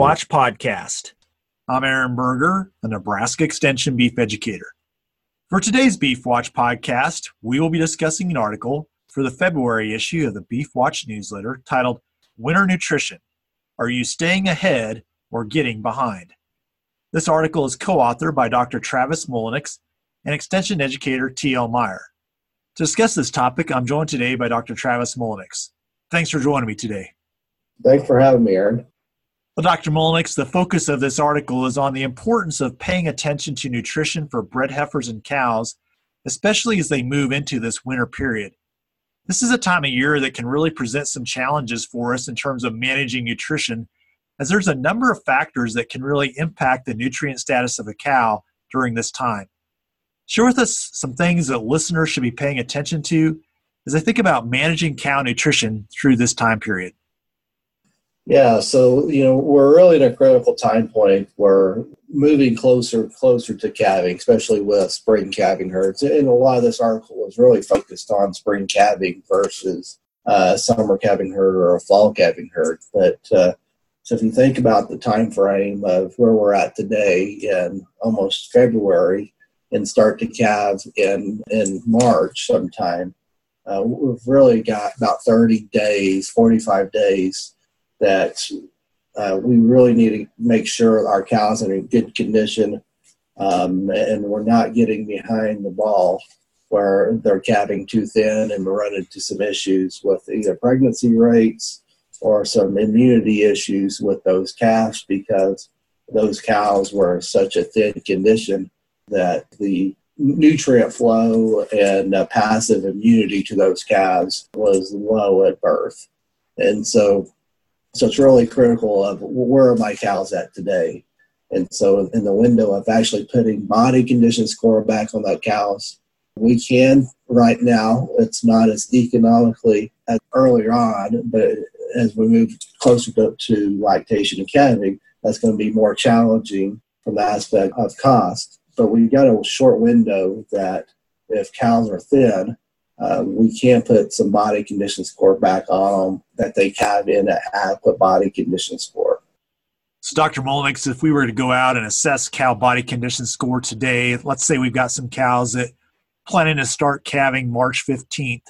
Watch podcast. I'm Aaron Berger, a Nebraska Extension beef educator. For today's Beef Watch podcast, we will be discussing an article for the February issue of the Beef Watch newsletter titled Winter Nutrition Are You Staying Ahead or Getting Behind? This article is co authored by Dr. Travis Mulliniks and Extension educator T.L. Meyer. To discuss this topic, I'm joined today by Dr. Travis Mulliniks. Thanks for joining me today. Thanks for having me, Aaron. Well, Dr. Mulliniks, the focus of this article is on the importance of paying attention to nutrition for bred heifers and cows, especially as they move into this winter period. This is a time of year that can really present some challenges for us in terms of managing nutrition, as there's a number of factors that can really impact the nutrient status of a cow during this time. Share with us some things that listeners should be paying attention to as they think about managing cow nutrition through this time period. Yeah, so you know we're really in a critical time point. We're moving closer, closer to calving, especially with spring calving herds. And a lot of this article was really focused on spring calving versus uh, summer calving herd or a fall calving herd. But uh, so if you think about the time frame of where we're at today in almost February and start to calve in in March sometime, uh, we've really got about 30 days, 45 days that uh, we really need to make sure our cows are in good condition um, and we're not getting behind the ball where they're calving too thin and we're running into some issues with either pregnancy rates or some immunity issues with those calves because those cows were in such a thin condition that the nutrient flow and uh, passive immunity to those calves was low at birth. And so so it's really critical of where are my cows at today. And so in the window of actually putting body condition score back on that cows, we can right now. It's not as economically as earlier on, but as we move closer to, to lactation and calving, that's going to be more challenging from the aspect of cost. But we've got a short window that if cows are thin, uh, we can't put some body condition score back on them that they have in an adequate body condition score. So, Dr. Mulliniks, if we were to go out and assess cow body condition score today, let's say we've got some cows that planning to start calving March 15th.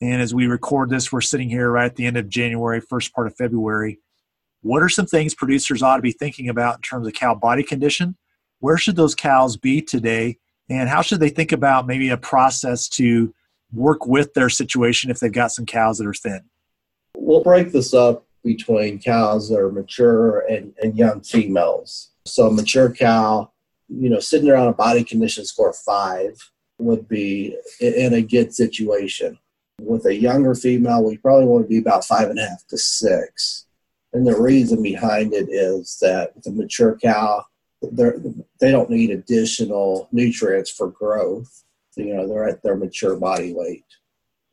And as we record this, we're sitting here right at the end of January, first part of February. What are some things producers ought to be thinking about in terms of cow body condition? Where should those cows be today? And how should they think about maybe a process to work with their situation if they've got some cows that are thin? We'll break this up between cows that are mature and, and young females. So a mature cow, you know, sitting around a body condition score five would be in a good situation. With a younger female, we probably want to be about five and a half to six. And the reason behind it is that the mature cow, they don't need additional nutrients for growth you know they're at their mature body weight.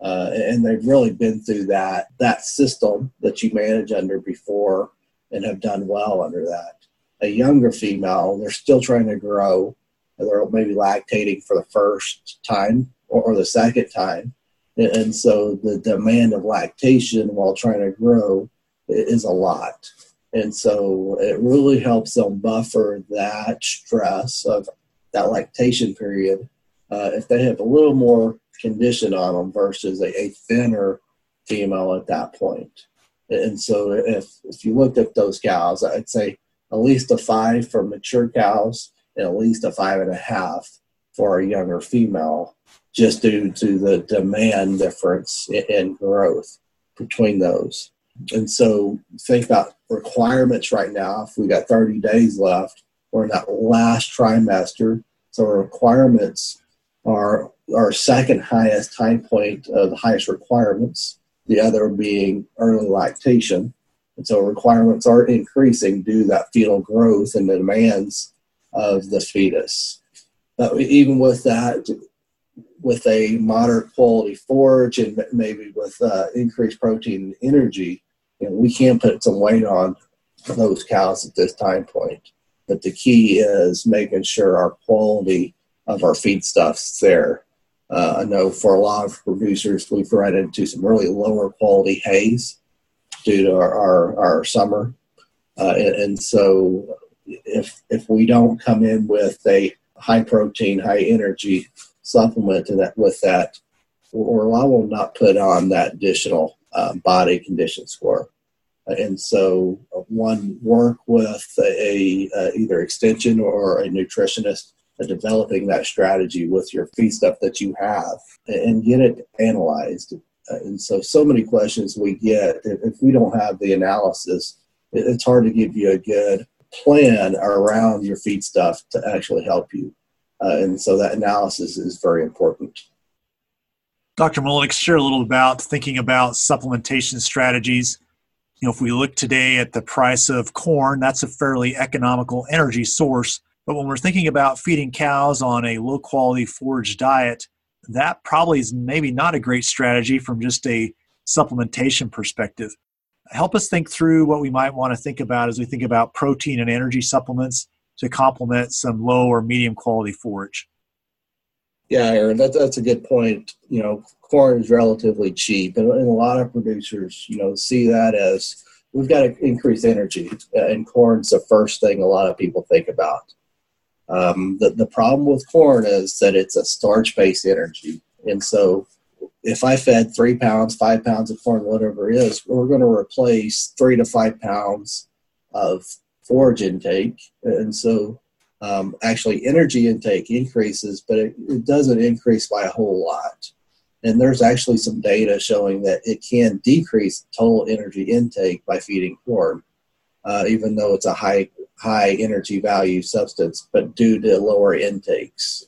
Uh, and they've really been through that that system that you manage under before and have done well under that. A younger female they're still trying to grow. They're maybe lactating for the first time or, or the second time. And so the demand of lactation while trying to grow is a lot. And so it really helps them buffer that stress of that lactation period uh, if they have a little more condition on them versus a, a thinner female at that point. And so if, if you looked at those cows, I'd say at least a five for mature cows and at least a five and a half for a younger female, just due to the demand difference in growth between those. And so think about requirements right now. If we got 30 days left, we're in that last trimester. So requirements are our second highest time point of the highest requirements, the other being early lactation. And so requirements are increasing due to that fetal growth and the demands of the fetus. But even with that, with a moderate quality forage and maybe with uh, increased protein and energy, you know, we can put some weight on those cows at this time point. But the key is making sure our quality of our feedstuffs there. Uh, I know for a lot of producers, we've run into some really lower quality hays due to our, our, our summer. Uh, and, and, so if if we don't come in with a high protein, high energy supplement and that with that, or I will not put on that additional uh, body condition score. And so, uh, one work with a, a, either extension or a nutritionist developing that strategy with your feed stuff that you have and get it analyzed. Uh, and so, so many questions we get if we don't have the analysis, it's hard to give you a good plan around your feed stuff to actually help you. Uh, and so, that analysis is very important. Dr. Mulliniks, share a little about thinking about supplementation strategies. You know, if we look today at the price of corn, that's a fairly economical energy source. But when we're thinking about feeding cows on a low quality forage diet, that probably is maybe not a great strategy from just a supplementation perspective. Help us think through what we might want to think about as we think about protein and energy supplements to complement some low or medium quality forage. Yeah, Aaron, that, that's a good point. You know, corn is relatively cheap, and, and, a lot of producers, you know, see that as we've got to increase energy, and corn's the first thing a lot of people think about. Um, the, the problem with corn is that it's a starch based energy. And so if I fed three pounds, five pounds of corn, whatever it is, we're going to replace three to five pounds of forage intake. And so um, actually, energy intake increases, but it, it doesn't increase by a whole lot. And there's actually some data showing that it can decrease total energy intake by feeding corn, uh, even though it's a high high energy value substance, but due to lower intakes.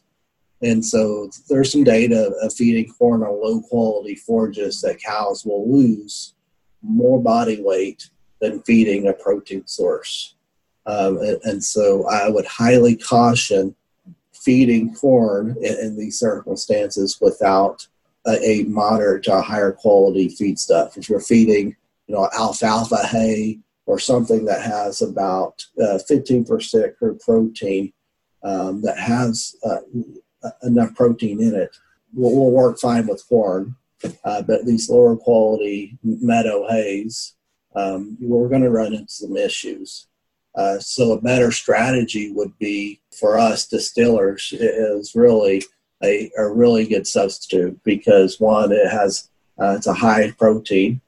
And so there's some data of feeding corn on low quality forages that cows will lose more body weight than feeding a protein source. Um, and, and, so I would highly caution feeding corn in, in these circumstances without a, a, moderate to higher quality feedstuff. If you're feeding, you know, alfalfa hay or something that has about uh, 15% crude protein um, that has uh, enough protein in it will, will work fine with corn. Uh, but these lower quality meadow hays, um, we're going to run into some issues. Uh, so a better strategy would be for us distillers is really a, a really good substitute because one, it has uh, it's a high protein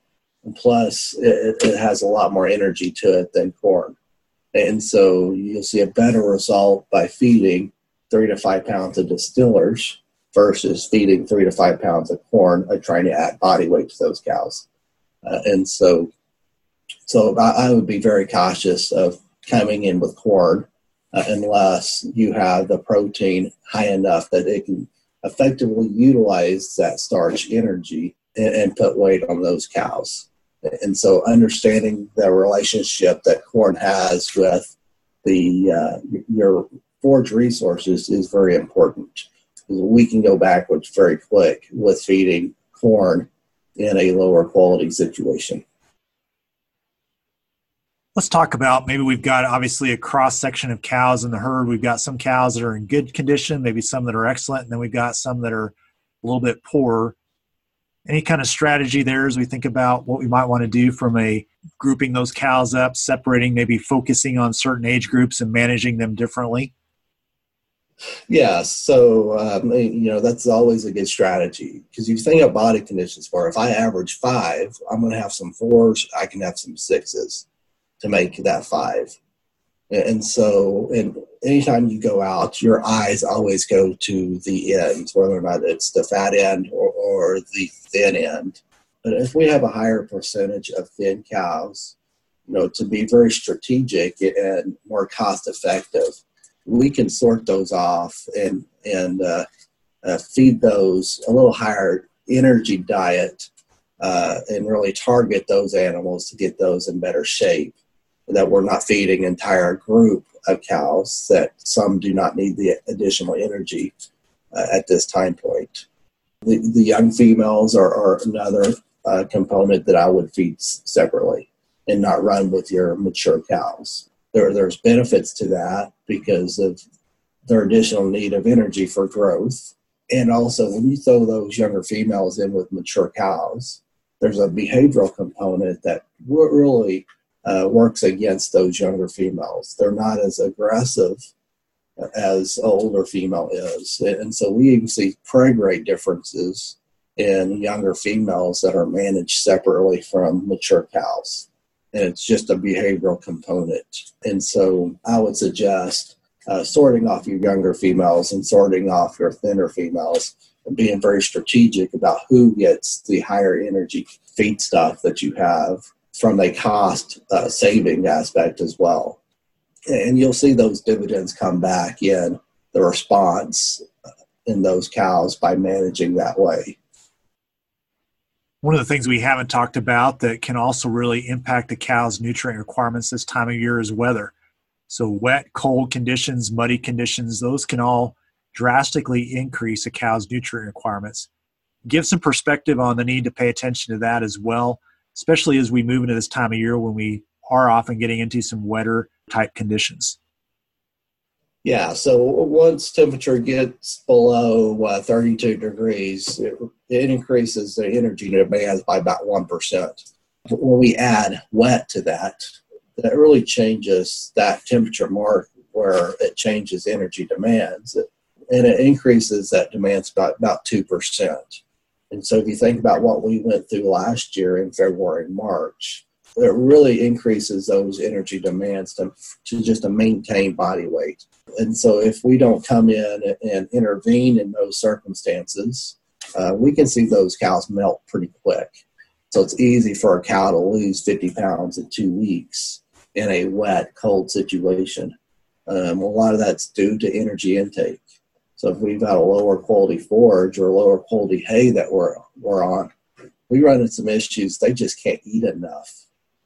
plus it, it has a lot more energy to it than corn. And so you'll see a better result by feeding three to five pounds of distillers versus feeding three to five pounds of corn and trying to add body weight to those cows. Uh, and so, so I, I, would be very cautious of coming in with corn uh, unless you have the protein high enough that it can effectively utilize that starch energy and, and put weight on those cows. And so, understanding the relationship that corn has with the uh, your forage resources is very important. We can go backwards very quick with feeding corn in a lower quality situation. Let's talk about maybe we've got obviously a cross section of cows in the herd. We've got some cows that are in good condition, maybe some that are excellent, and then we've got some that are a little bit poor any kind of strategy there as we think about what we might want to do from a grouping those cows up, separating, maybe focusing on certain age groups and managing them differently? Yeah, so um, you know that's always a good strategy because you think of body condition score. If I average five, I'm going to have some fours. I can have some sixes to make that five. And so, and anytime you go out, your eyes always go to the ends, whether or not it's the fat end or, or the thin end. But if we have a higher percentage of thin cows, you know, to be very strategic and more cost effective, we can sort those off and and uh, uh, feed those a little higher energy diet uh, and really target those animals to get those in better shape that we're not feeding entire group of cows that some do not need the additional energy uh, at this time point. The, the young females are, are another uh, component that I would feed separately and not run with your mature cows. There, there's benefits to that because of their additional need of energy for growth. And also, when you throw those younger females in with mature cows, there's a behavioral component that really uh, works against those younger females. They're not as aggressive as an older female is. And so we even see rate differences in younger females that are managed separately from mature cows. And it's just a behavioral component. And so I would suggest uh, sorting off your younger females and sorting off your thinner females and being very strategic about who gets the higher energy feed stuff that you have from a cost uh, saving aspect as well and you'll see those dividends come back in the response in those cows by managing that way. One of the things we haven't talked about that can also really impact the cow's nutrient requirements this time of year is weather. So, wet, cold conditions, muddy conditions, those can all drastically increase a cow's nutrient requirements. Give some perspective on the need to pay attention to that as well, especially as we move into this time of year when we are often getting into some wetter type conditions. Yeah, so once temperature gets below uh, 32 degrees, it, it, increases the energy demand by about 1%. When we add wet to that, that really changes that temperature mark where it changes energy demands. And it increases that demands by about 2%. And so if you think about what we went through last year in February and March, it really increases those energy demands to, to just to maintain body weight. And so if we don't come in and intervene in those circumstances, uh, we can see those cows melt pretty quick. So it's easy for a cow to lose 50 pounds in two weeks in a wet, cold situation. Um, a lot of that's due to energy intake. So if we've got a lower quality forage or lower quality hay that we're, we're on, we run into some issues. They just can't eat enough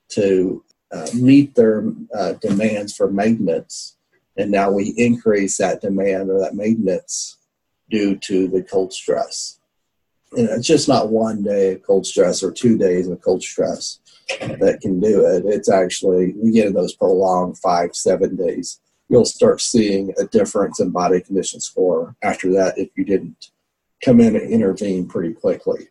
to uh, meet their uh, demands for maintenance. And now we increase that demand or that maintenance due to the cold stress. And it's just not one day of cold stress or two days of cold stress that can do it. It's actually, we get in those prolonged five, seven days. You'll start seeing a difference in body condition score after that if you didn't come in and intervene pretty quickly.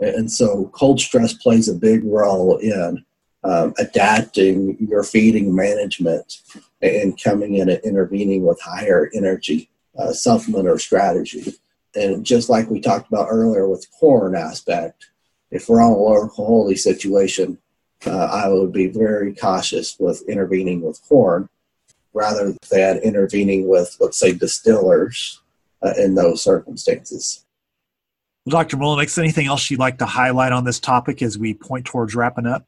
And so cold stress plays a big role in um, adapting your feeding management and coming in and intervening with higher energy uh, supplement or strategy. And just like we talked about earlier with corn aspect, if we're on a lower quality situation, uh, I would be very cautious with intervening with corn rather than intervening with, let's say, distillers uh, in those circumstances. Well, Dr. Mulliniks, anything else you'd like to highlight on this topic as we point towards wrapping up?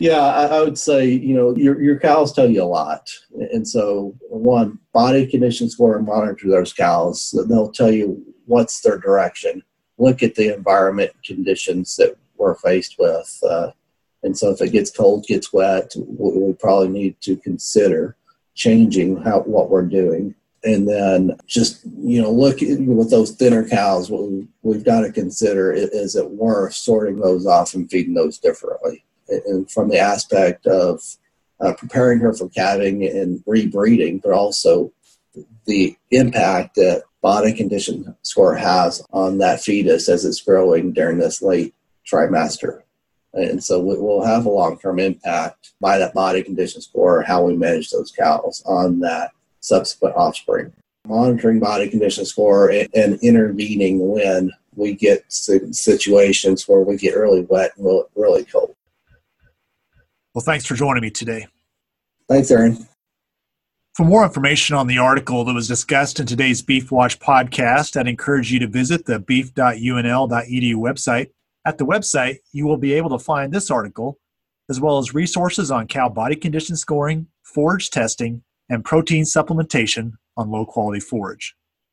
Yeah, I, I, would say you know your your cows tell you a lot, and so one body condition score and monitor those cows. They'll tell you what's their direction. Look at the environment conditions that we're faced with, uh, and so if it gets cold, gets wet, we, we probably need to consider changing how what we're doing. And then just you know look at, with those thinner cows. What we, we've got to consider is it worth sorting those off and feeding those differently and from the aspect of uh, preparing her for calving and rebreeding, but also the impact that body condition score has on that fetus as it's growing during this late trimester. And so we'll have a long term impact by that body condition score, how we manage those cows on that subsequent offspring. Monitoring body condition score and intervening when we get situations where we get really wet and really cold. Well, thanks for joining me today. Thanks, Aaron. For more information on the article that was discussed in today's Beef Watch podcast, I'd encourage you to visit the beef.unl.edu website. At the website, you will be able to find this article, as well as resources on cow body condition scoring, forage testing, and protein supplementation on low quality forage.